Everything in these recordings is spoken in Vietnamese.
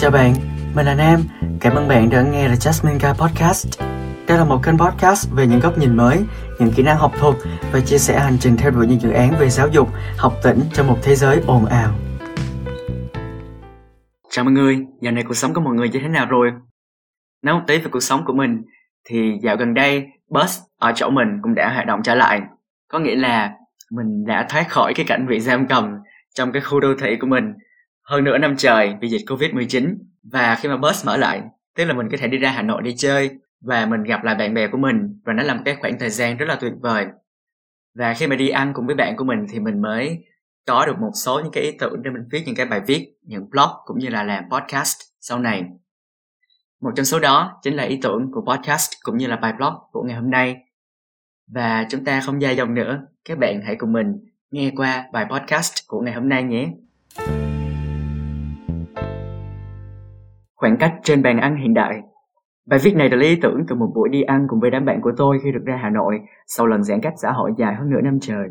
Chào bạn, mình là Nam. Cảm ơn bạn đã nghe The Jasmine Guy Podcast. Đây là một kênh podcast về những góc nhìn mới, những kỹ năng học thuật và chia sẻ hành trình theo đuổi những dự án về giáo dục, học tỉnh trong một thế giới ồn ào. Chào mọi người, dạo này cuộc sống của mọi người như thế nào rồi? Nói một tí về cuộc sống của mình, thì dạo gần đây bus ở chỗ mình cũng đã hoạt động trở lại. Có nghĩa là mình đã thoát khỏi cái cảnh bị giam cầm trong cái khu đô thị của mình hơn nửa năm trời vì dịch Covid-19 và khi mà bus mở lại, tức là mình có thể đi ra Hà Nội đi chơi và mình gặp lại bạn bè của mình và nó là một cái khoảng thời gian rất là tuyệt vời. Và khi mà đi ăn cùng với bạn của mình thì mình mới có được một số những cái ý tưởng để mình viết những cái bài viết, những blog cũng như là làm podcast sau này. Một trong số đó chính là ý tưởng của podcast cũng như là bài blog của ngày hôm nay. Và chúng ta không dài dòng nữa, các bạn hãy cùng mình nghe qua bài podcast của ngày hôm nay nhé. Khoảng cách trên bàn ăn hiện đại Bài viết này là lý tưởng từ một buổi đi ăn cùng với đám bạn của tôi khi được ra Hà Nội sau lần giãn cách xã hội dài hơn nửa năm trời.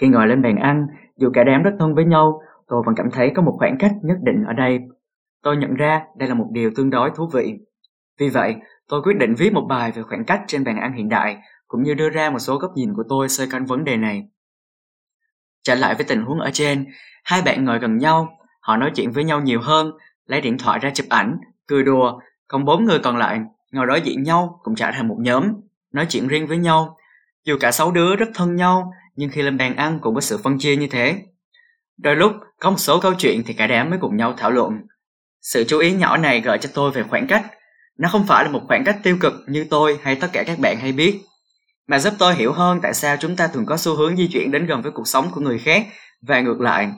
Khi ngồi lên bàn ăn, dù cả đám rất thân với nhau, tôi vẫn cảm thấy có một khoảng cách nhất định ở đây. Tôi nhận ra đây là một điều tương đối thú vị. Vì vậy, tôi quyết định viết một bài về khoảng cách trên bàn ăn hiện đại, cũng như đưa ra một số góc nhìn của tôi xoay quanh vấn đề này. Trở lại với tình huống ở trên, hai bạn ngồi gần nhau, họ nói chuyện với nhau nhiều hơn, lấy điện thoại ra chụp ảnh, cười đùa, còn bốn người còn lại ngồi đối diện nhau cũng trở thành một nhóm, nói chuyện riêng với nhau. Dù cả sáu đứa rất thân nhau, nhưng khi lên bàn ăn cũng có sự phân chia như thế. Đôi lúc có một số câu chuyện thì cả đám mới cùng nhau thảo luận. Sự chú ý nhỏ này gợi cho tôi về khoảng cách. Nó không phải là một khoảng cách tiêu cực như tôi hay tất cả các bạn hay biết, mà giúp tôi hiểu hơn tại sao chúng ta thường có xu hướng di chuyển đến gần với cuộc sống của người khác và ngược lại.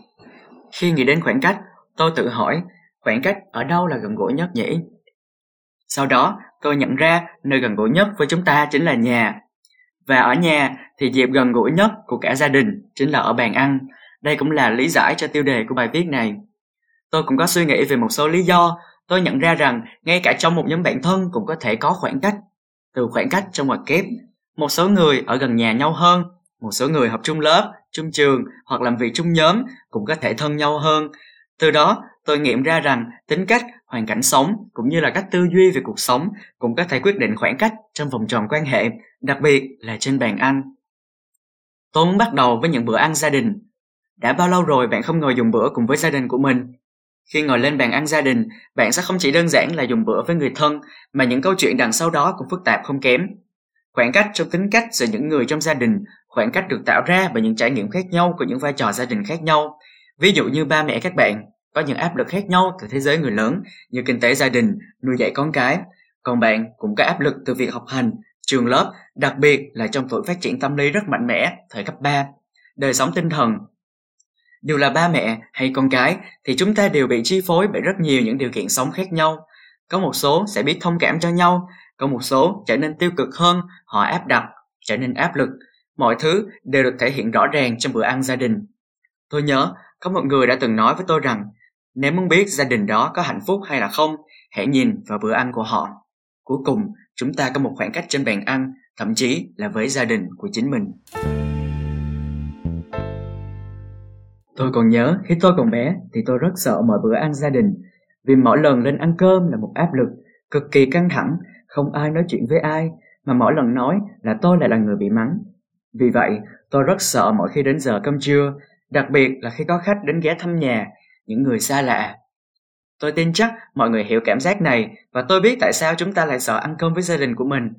Khi nghĩ đến khoảng cách, tôi tự hỏi khoảng cách ở đâu là gần gũi nhất nhỉ? Sau đó, tôi nhận ra nơi gần gũi nhất với chúng ta chính là nhà. Và ở nhà thì dịp gần gũi nhất của cả gia đình chính là ở bàn ăn. Đây cũng là lý giải cho tiêu đề của bài viết này. Tôi cũng có suy nghĩ về một số lý do. Tôi nhận ra rằng ngay cả trong một nhóm bạn thân cũng có thể có khoảng cách. Từ khoảng cách trong ngoặc kép, một số người ở gần nhà nhau hơn, một số người học chung lớp, chung trường hoặc làm việc chung nhóm cũng có thể thân nhau hơn. Từ đó, tôi nghiệm ra rằng tính cách, hoàn cảnh sống cũng như là cách tư duy về cuộc sống cũng có thể quyết định khoảng cách trong vòng tròn quan hệ, đặc biệt là trên bàn ăn. Tôi muốn bắt đầu với những bữa ăn gia đình. Đã bao lâu rồi bạn không ngồi dùng bữa cùng với gia đình của mình? Khi ngồi lên bàn ăn gia đình, bạn sẽ không chỉ đơn giản là dùng bữa với người thân, mà những câu chuyện đằng sau đó cũng phức tạp không kém. Khoảng cách trong tính cách giữa những người trong gia đình, khoảng cách được tạo ra bởi những trải nghiệm khác nhau của những vai trò gia đình khác nhau. Ví dụ như ba mẹ các bạn có những áp lực khác nhau từ thế giới người lớn như kinh tế gia đình, nuôi dạy con cái. Còn bạn cũng có áp lực từ việc học hành, trường lớp, đặc biệt là trong tuổi phát triển tâm lý rất mạnh mẽ, thời cấp 3, đời sống tinh thần. Dù là ba mẹ hay con cái thì chúng ta đều bị chi phối bởi rất nhiều những điều kiện sống khác nhau. Có một số sẽ biết thông cảm cho nhau, có một số trở nên tiêu cực hơn, họ áp đặt, trở nên áp lực. Mọi thứ đều được thể hiện rõ ràng trong bữa ăn gia đình. Tôi nhớ có một người đã từng nói với tôi rằng nếu muốn biết gia đình đó có hạnh phúc hay là không, hãy nhìn vào bữa ăn của họ. Cuối cùng, chúng ta có một khoảng cách trên bàn ăn, thậm chí là với gia đình của chính mình. Tôi còn nhớ khi tôi còn bé thì tôi rất sợ mọi bữa ăn gia đình vì mỗi lần lên ăn cơm là một áp lực cực kỳ căng thẳng, không ai nói chuyện với ai mà mỗi lần nói là tôi lại là người bị mắng. Vì vậy, tôi rất sợ mỗi khi đến giờ cơm trưa, đặc biệt là khi có khách đến ghé thăm nhà những người xa lạ. Tôi tin chắc mọi người hiểu cảm giác này và tôi biết tại sao chúng ta lại sợ ăn cơm với gia đình của mình.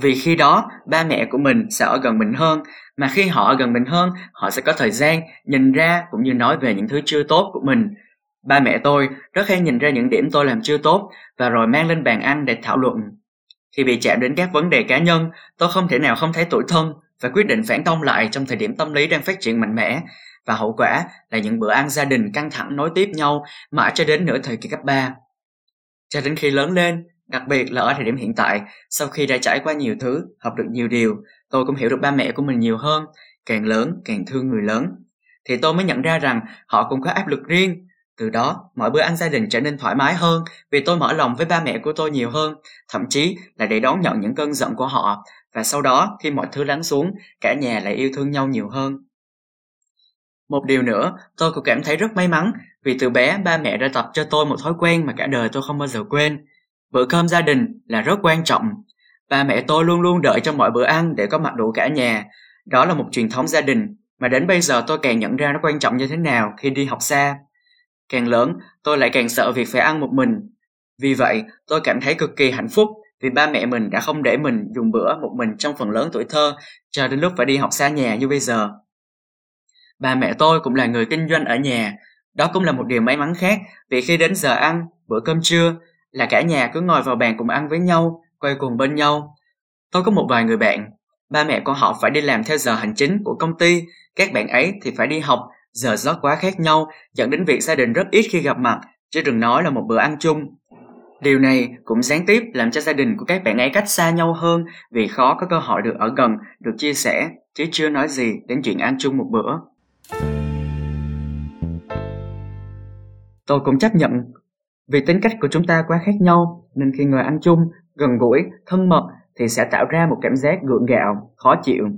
Vì khi đó, ba mẹ của mình sẽ ở gần mình hơn, mà khi họ ở gần mình hơn, họ sẽ có thời gian nhìn ra cũng như nói về những thứ chưa tốt của mình. Ba mẹ tôi rất hay nhìn ra những điểm tôi làm chưa tốt và rồi mang lên bàn ăn để thảo luận. Khi bị chạm đến các vấn đề cá nhân, tôi không thể nào không thấy tủi thân và quyết định phản công lại trong thời điểm tâm lý đang phát triển mạnh mẽ và hậu quả là những bữa ăn gia đình căng thẳng nối tiếp nhau mãi cho đến nửa thời kỳ cấp 3. Cho đến khi lớn lên, đặc biệt là ở thời điểm hiện tại, sau khi đã trải qua nhiều thứ, học được nhiều điều, tôi cũng hiểu được ba mẹ của mình nhiều hơn, càng lớn càng thương người lớn. Thì tôi mới nhận ra rằng họ cũng có áp lực riêng. Từ đó, mọi bữa ăn gia đình trở nên thoải mái hơn vì tôi mở lòng với ba mẹ của tôi nhiều hơn, thậm chí là để đón nhận những cơn giận của họ. Và sau đó, khi mọi thứ lắng xuống, cả nhà lại yêu thương nhau nhiều hơn. Một điều nữa, tôi cũng cảm thấy rất may mắn vì từ bé ba mẹ đã tập cho tôi một thói quen mà cả đời tôi không bao giờ quên. Bữa cơm gia đình là rất quan trọng. Ba mẹ tôi luôn luôn đợi trong mọi bữa ăn để có mặt đủ cả nhà. Đó là một truyền thống gia đình mà đến bây giờ tôi càng nhận ra nó quan trọng như thế nào khi đi học xa. Càng lớn, tôi lại càng sợ việc phải ăn một mình. Vì vậy, tôi cảm thấy cực kỳ hạnh phúc vì ba mẹ mình đã không để mình dùng bữa một mình trong phần lớn tuổi thơ cho đến lúc phải đi học xa nhà như bây giờ. Ba mẹ tôi cũng là người kinh doanh ở nhà, đó cũng là một điều may mắn khác vì khi đến giờ ăn, bữa cơm trưa là cả nhà cứ ngồi vào bàn cùng ăn với nhau, quay cùng bên nhau. Tôi có một vài người bạn, ba mẹ của họ phải đi làm theo giờ hành chính của công ty, các bạn ấy thì phải đi học, giờ giấc quá khác nhau, dẫn đến việc gia đình rất ít khi gặp mặt, chứ đừng nói là một bữa ăn chung. Điều này cũng gián tiếp làm cho gia đình của các bạn ấy cách xa nhau hơn vì khó có cơ hội được ở gần, được chia sẻ, chứ chưa nói gì đến chuyện ăn chung một bữa. Tôi cũng chấp nhận vì tính cách của chúng ta quá khác nhau nên khi ngồi ăn chung, gần gũi, thân mật thì sẽ tạo ra một cảm giác gượng gạo, khó chịu.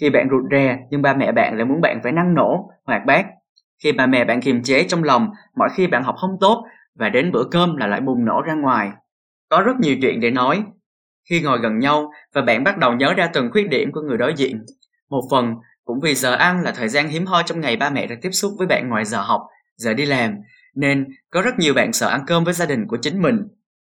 Khi bạn rụt rè nhưng ba mẹ bạn lại muốn bạn phải năng nổ, hoạt bát. Khi ba mẹ bạn kiềm chế trong lòng mỗi khi bạn học không tốt và đến bữa cơm là lại bùng nổ ra ngoài. Có rất nhiều chuyện để nói. Khi ngồi gần nhau và bạn bắt đầu nhớ ra từng khuyết điểm của người đối diện. Một phần cũng vì giờ ăn là thời gian hiếm hoi trong ngày ba mẹ được tiếp xúc với bạn ngoài giờ học, giờ đi làm, nên có rất nhiều bạn sợ ăn cơm với gia đình của chính mình.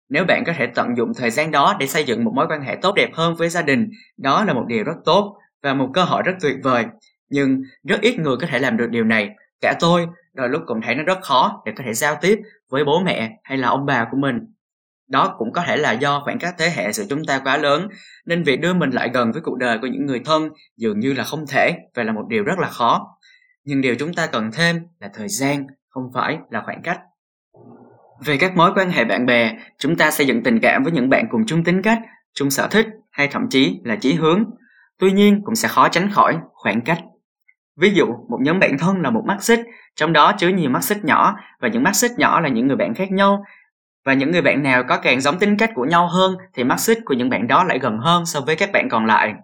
Nếu bạn có thể tận dụng thời gian đó để xây dựng một mối quan hệ tốt đẹp hơn với gia đình, đó là một điều rất tốt và một cơ hội rất tuyệt vời. Nhưng rất ít người có thể làm được điều này. Cả tôi đôi lúc cũng thấy nó rất khó để có thể giao tiếp với bố mẹ hay là ông bà của mình. Đó cũng có thể là do khoảng cách thế hệ giữa chúng ta quá lớn, nên việc đưa mình lại gần với cuộc đời của những người thân dường như là không thể và là một điều rất là khó. Nhưng điều chúng ta cần thêm là thời gian, không phải là khoảng cách. Về các mối quan hệ bạn bè, chúng ta xây dựng tình cảm với những bạn cùng chung tính cách, chung sở thích hay thậm chí là chí hướng. Tuy nhiên cũng sẽ khó tránh khỏi khoảng cách. Ví dụ, một nhóm bạn thân là một mắt xích, trong đó chứa nhiều mắt xích nhỏ và những mắt xích nhỏ là những người bạn khác nhau. Và những người bạn nào có càng giống tính cách của nhau hơn thì mắt xích của những bạn đó lại gần hơn so với các bạn còn lại.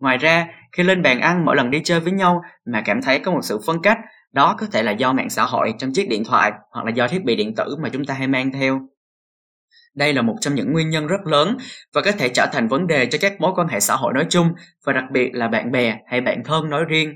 Ngoài ra, khi lên bàn ăn mỗi lần đi chơi với nhau mà cảm thấy có một sự phân cách, đó có thể là do mạng xã hội trong chiếc điện thoại hoặc là do thiết bị điện tử mà chúng ta hay mang theo. Đây là một trong những nguyên nhân rất lớn và có thể trở thành vấn đề cho các mối quan hệ xã hội nói chung và đặc biệt là bạn bè hay bạn thân nói riêng.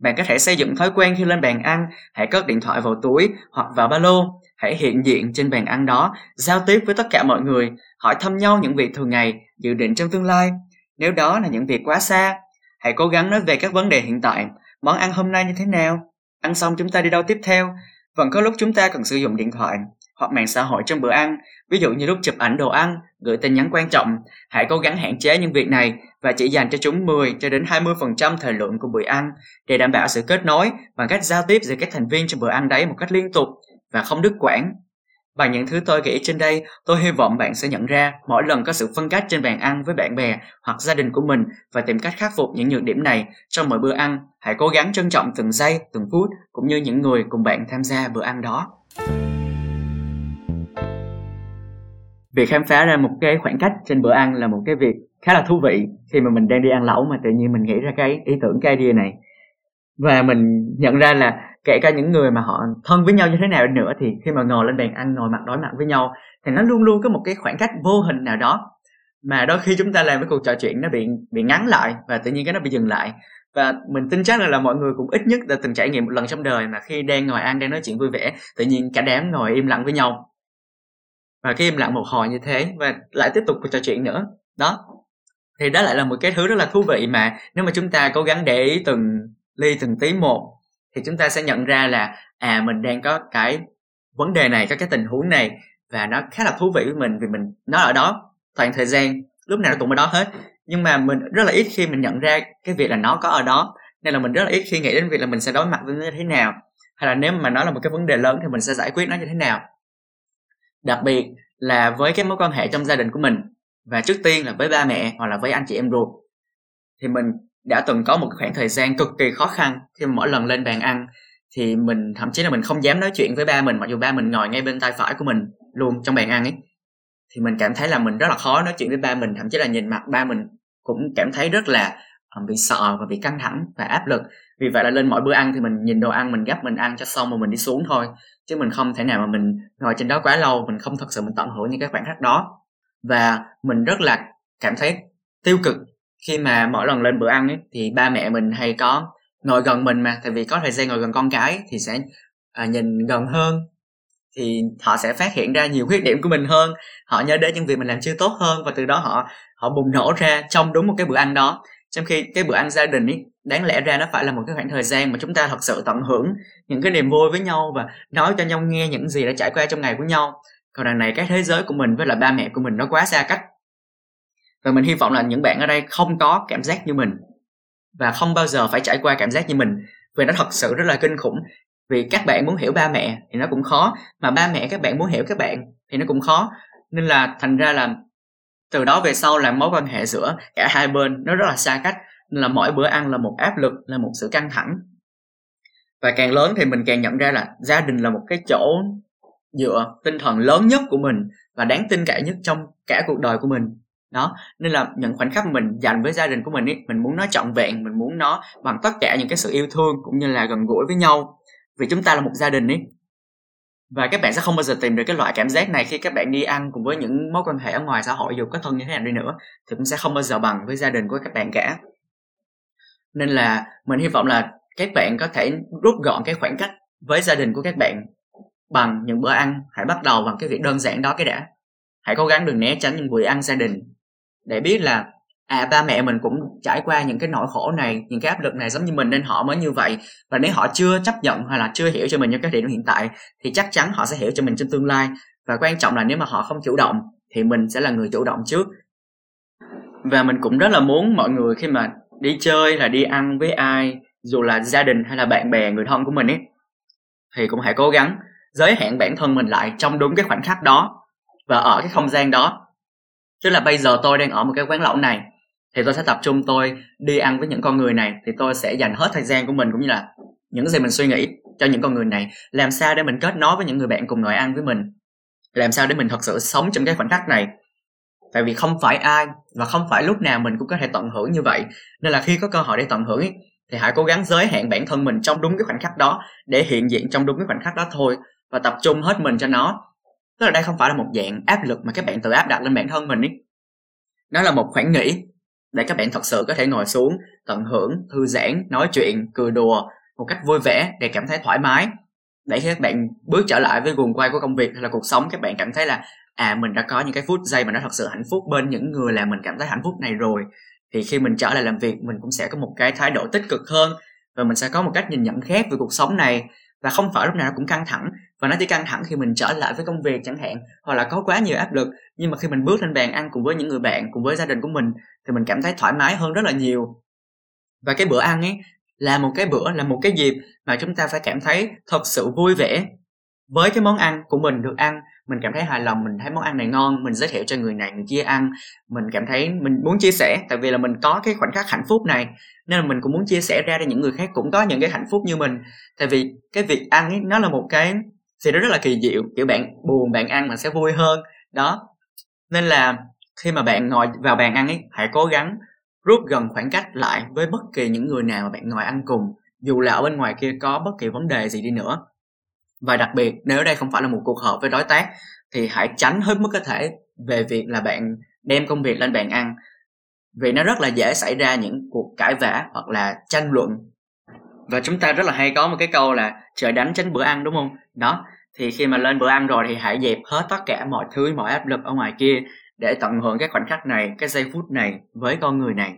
Bạn có thể xây dựng thói quen khi lên bàn ăn, hãy cất điện thoại vào túi hoặc vào ba lô, hãy hiện diện trên bàn ăn đó, giao tiếp với tất cả mọi người, hỏi thăm nhau những việc thường ngày, dự định trong tương lai. Nếu đó là những việc quá xa, hãy cố gắng nói về các vấn đề hiện tại, món ăn hôm nay như thế nào, ăn xong chúng ta đi đâu tiếp theo. Vẫn có lúc chúng ta cần sử dụng điện thoại hoặc mạng xã hội trong bữa ăn, ví dụ như lúc chụp ảnh đồ ăn, gửi tin nhắn quan trọng. Hãy cố gắng hạn chế những việc này và chỉ dành cho chúng 10 cho đến 20% thời lượng của bữa ăn để đảm bảo sự kết nối bằng cách giao tiếp giữa các thành viên trong bữa ăn đấy một cách liên tục và không đứt quãng. Bằng những thứ tôi kể trên đây, tôi hy vọng bạn sẽ nhận ra mỗi lần có sự phân cách trên bàn ăn với bạn bè hoặc gia đình của mình và tìm cách khắc phục những nhược điểm này trong mỗi bữa ăn. Hãy cố gắng trân trọng từng giây, từng phút cũng như những người cùng bạn tham gia bữa ăn đó. Việc khám phá ra một cái khoảng cách trên bữa ăn là một cái việc khá là thú vị khi mà mình đang đi ăn lẩu mà tự nhiên mình nghĩ ra cái ý tưởng cái idea này và mình nhận ra là kể cả những người mà họ thân với nhau như thế nào nữa thì khi mà ngồi lên bàn ăn ngồi mặt đối mặt với nhau thì nó luôn luôn có một cái khoảng cách vô hình nào đó mà đôi khi chúng ta làm cái cuộc trò chuyện nó bị bị ngắn lại và tự nhiên cái nó bị dừng lại. Và mình tin chắc là, là mọi người cũng ít nhất đã từng trải nghiệm một lần trong đời mà khi đang ngồi ăn đang nói chuyện vui vẻ tự nhiên cả đám ngồi im lặng với nhau. Và cái im lặng một hồi như thế và lại tiếp tục cuộc trò chuyện nữa. Đó. Thì đó lại là một cái thứ rất là thú vị mà nếu mà chúng ta cố gắng để ý từng ly từng tí một thì chúng ta sẽ nhận ra là à mình đang có cái vấn đề này, có cái tình huống này và nó khá là thú vị với mình vì mình nó ở đó toàn thời gian. Lúc nào nó cũng ở đó hết. Nhưng mà mình rất là ít khi mình nhận ra cái việc là nó có ở đó. Nên là mình rất là ít khi nghĩ đến việc là mình sẽ đối mặt với nó như thế nào. Hay là nếu mà nó là một cái vấn đề lớn thì mình sẽ giải quyết nó như thế nào. Đặc biệt là với cái mối quan hệ trong gia đình của mình và trước tiên là với ba mẹ hoặc là với anh chị em ruột, thì mình đã từng có một khoảng thời gian cực kỳ khó khăn khi mà mỗi lần lên bàn ăn, thì mình thậm chí là mình không dám nói chuyện với ba mình, mặc dù ba mình ngồi ngay bên tay phải của mình luôn trong bàn ăn ấy. Thì mình cảm thấy là mình rất là khó nói chuyện với ba mình, thậm chí là nhìn mặt ba mình cũng cảm thấy rất là ờ, bị sợ và bị căng thẳng và áp lực. Vì vậy là lên mỗi bữa ăn thì mình nhìn đồ ăn, mình gấp mình ăn cho xong mà mình đi xuống thôi, chứ mình không thể nào mà mình ngồi trên đó quá lâu, mình không thật sự mình tận hưởng những cái khoảnh khắc đó. Và mình rất là cảm thấy tiêu cực khi mà mỗi lần lên bữa ăn ấy, thì ba mẹ mình hay có ngồi gần mình mà tại vì có thời gian ngồi gần con cái thì sẽ à, nhìn gần hơn. Thì họ sẽ phát hiện ra nhiều khuyết điểm của mình hơn họ nhớ đến những việc mình làm chưa tốt hơn và từ đó họ họ bùng nổ ra trong đúng một cái bữa ăn đó. Trong khi cái bữa ăn gia đình ấy đáng lẽ ra nó phải là một cái khoảng thời gian mà chúng ta thật sự tận hưởng những cái niềm vui với nhau và nói cho nhau nghe những gì đã trải qua trong ngày của nhau. Còn đằng này cái thế giới của mình với lại ba mẹ của mình nó quá xa cách và mình hy vọng là những bạn ở đây không có cảm giác như mình và không bao giờ phải trải qua cảm giác như mình. Vì nó thật sự rất là kinh khủng. Vì các bạn muốn hiểu ba mẹ thì nó cũng khó, mà ba mẹ các bạn muốn hiểu các bạn thì nó cũng khó. Nên là thành ra là từ đó về sau là mối quan hệ giữa cả hai bên nó rất là xa cách. Nên là mỗi bữa ăn là một áp lực, là một sự căng thẳng. Và càng lớn thì mình càng nhận ra là gia đình là một cái chỗ dựa, tinh thần lớn nhất của mình và đáng tin cậy nhất trong cả cuộc đời của mình đó, nên là những khoảnh khắc mình dành với gia đình của mình ấy, mình muốn nó trọn vẹn, mình muốn nó bằng tất cả những cái sự yêu thương cũng như là gần gũi với nhau. Vì chúng ta là một gia đình ấy. Và các bạn sẽ không bao giờ tìm được cái loại cảm giác này khi các bạn đi ăn cùng với những mối quan hệ ở ngoài xã hội, dù có thân như thế nào đi nữa, thì cũng sẽ không bao giờ bằng với gia đình của các bạn cả. Nên là mình hy vọng là các bạn có thể rút gọn cái khoảng cách với gia đình của các bạn bằng những bữa ăn. Hãy bắt đầu bằng cái việc đơn giản đó cái đã. Hãy cố gắng đừng né tránh những buổi ăn gia đình để biết là à ba mẹ mình cũng trải qua những cái nỗi khổ này, những cái áp lực này giống như mình nên họ mới như vậy. Và nếu họ chưa chấp nhận hay là chưa hiểu cho mình những cái điểm hiện tại, thì chắc chắn họ sẽ hiểu cho mình trong tương lai. Và quan trọng là nếu mà họ không chủ động, thì mình sẽ là người chủ động trước. Và mình cũng rất là muốn mọi người khi mà đi chơi là đi ăn với ai, dù là gia đình hay là bạn bè, người thân của mình ấy, thì cũng hãy cố gắng giới hạn bản thân mình lại trong đúng cái khoảnh khắc đó và ở cái không gian đó tức là bây giờ tôi đang ở một cái quán lẩu này thì tôi sẽ tập trung tôi đi ăn với những con người này thì tôi sẽ dành hết thời gian của mình cũng như là những gì mình suy nghĩ cho những con người này. Làm sao để mình kết nối với những người bạn cùng ngồi ăn với mình? Làm sao để mình thật sự sống trong cái khoảnh khắc này? Tại vì không phải ai và không phải lúc nào mình cũng có thể tận hưởng như vậy. Nên là khi có cơ hội để tận hưởng ý, thì hãy cố gắng giới hạn bản thân mình trong đúng cái khoảnh khắc đó để hiện diện trong đúng cái khoảnh khắc đó thôi và tập trung hết mình cho nó tức là đây không phải là một dạng áp lực mà các bạn tự áp đặt lên bản thân mình ý. Nó là một khoảng nghỉ để các bạn thật sự có thể ngồi xuống, tận hưởng, thư giãn, nói chuyện, cười đùa một cách vui vẻ để cảm thấy thoải mái. Để khi các bạn bước trở lại với guồng quay của công việc hay là cuộc sống, các bạn cảm thấy là à mình đã có những cái phút giây mà nó thật sự hạnh phúc bên những người làm mình cảm thấy hạnh phúc này rồi. Thì khi mình trở lại làm việc, mình cũng sẽ có một cái thái độ tích cực hơn và mình sẽ có một cách nhìn nhận khác về cuộc sống này và không phải lúc nào nó cũng căng thẳng. Và nó chỉ căng thẳng khi mình trở lại với công việc chẳng hạn, hoặc là có quá nhiều áp lực. Nhưng mà khi mình bước lên bàn ăn cùng với những người bạn, cùng với gia đình của mình, thì mình cảm thấy thoải mái hơn rất là nhiều. Và cái bữa ăn ấy là một cái bữa, là một cái dịp mà chúng ta phải cảm thấy thật sự vui vẻ với cái món ăn của mình được ăn. Mình cảm thấy hài lòng, mình thấy món ăn này ngon, mình giới thiệu cho người này, người kia ăn. Mình cảm thấy mình muốn chia sẻ, tại vì là mình có cái khoảnh khắc hạnh phúc này nên là mình cũng muốn chia sẻ ra để những người khác cũng có những cái hạnh phúc như mình. Tại vì cái việc ăn ấy, nó là một cái thì đó rất là kỳ diệu. Kiểu bạn buồn, bạn ăn mà sẽ vui hơn. Đó. Nên là khi mà bạn ngồi vào bàn ăn ấy, hãy cố gắng rút gần khoảng cách lại với bất kỳ những người nào mà bạn ngồi ăn cùng. Dù là ở bên ngoài kia có bất kỳ vấn đề gì đi nữa. Và đặc biệt, nếu đây không phải là một cuộc họp với đối tác, thì hãy tránh hết mức có thể về việc là bạn đem công việc lên bàn ăn vì nó rất là dễ xảy ra những cuộc cãi vã hoặc là tranh luận. Và chúng ta rất là hay có một cái câu là trời đánh tránh bữa ăn, đúng không? Đó, thì khi mà lên bữa ăn rồi thì hãy dẹp hết tất cả mọi thứ, mọi áp lực ở ngoài kia để tận hưởng cái khoảnh khắc này, cái giây phút này với con người này.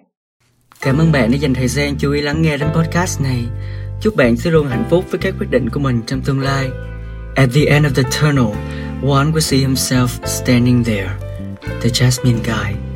Cảm ơn bạn đã dành thời gian chú ý lắng nghe đến podcast này. Chúc bạn sẽ luôn hạnh phúc với các quyết định của mình trong tương lai. At the end of the tunnel, one will see himself standing there, the jasmine guy.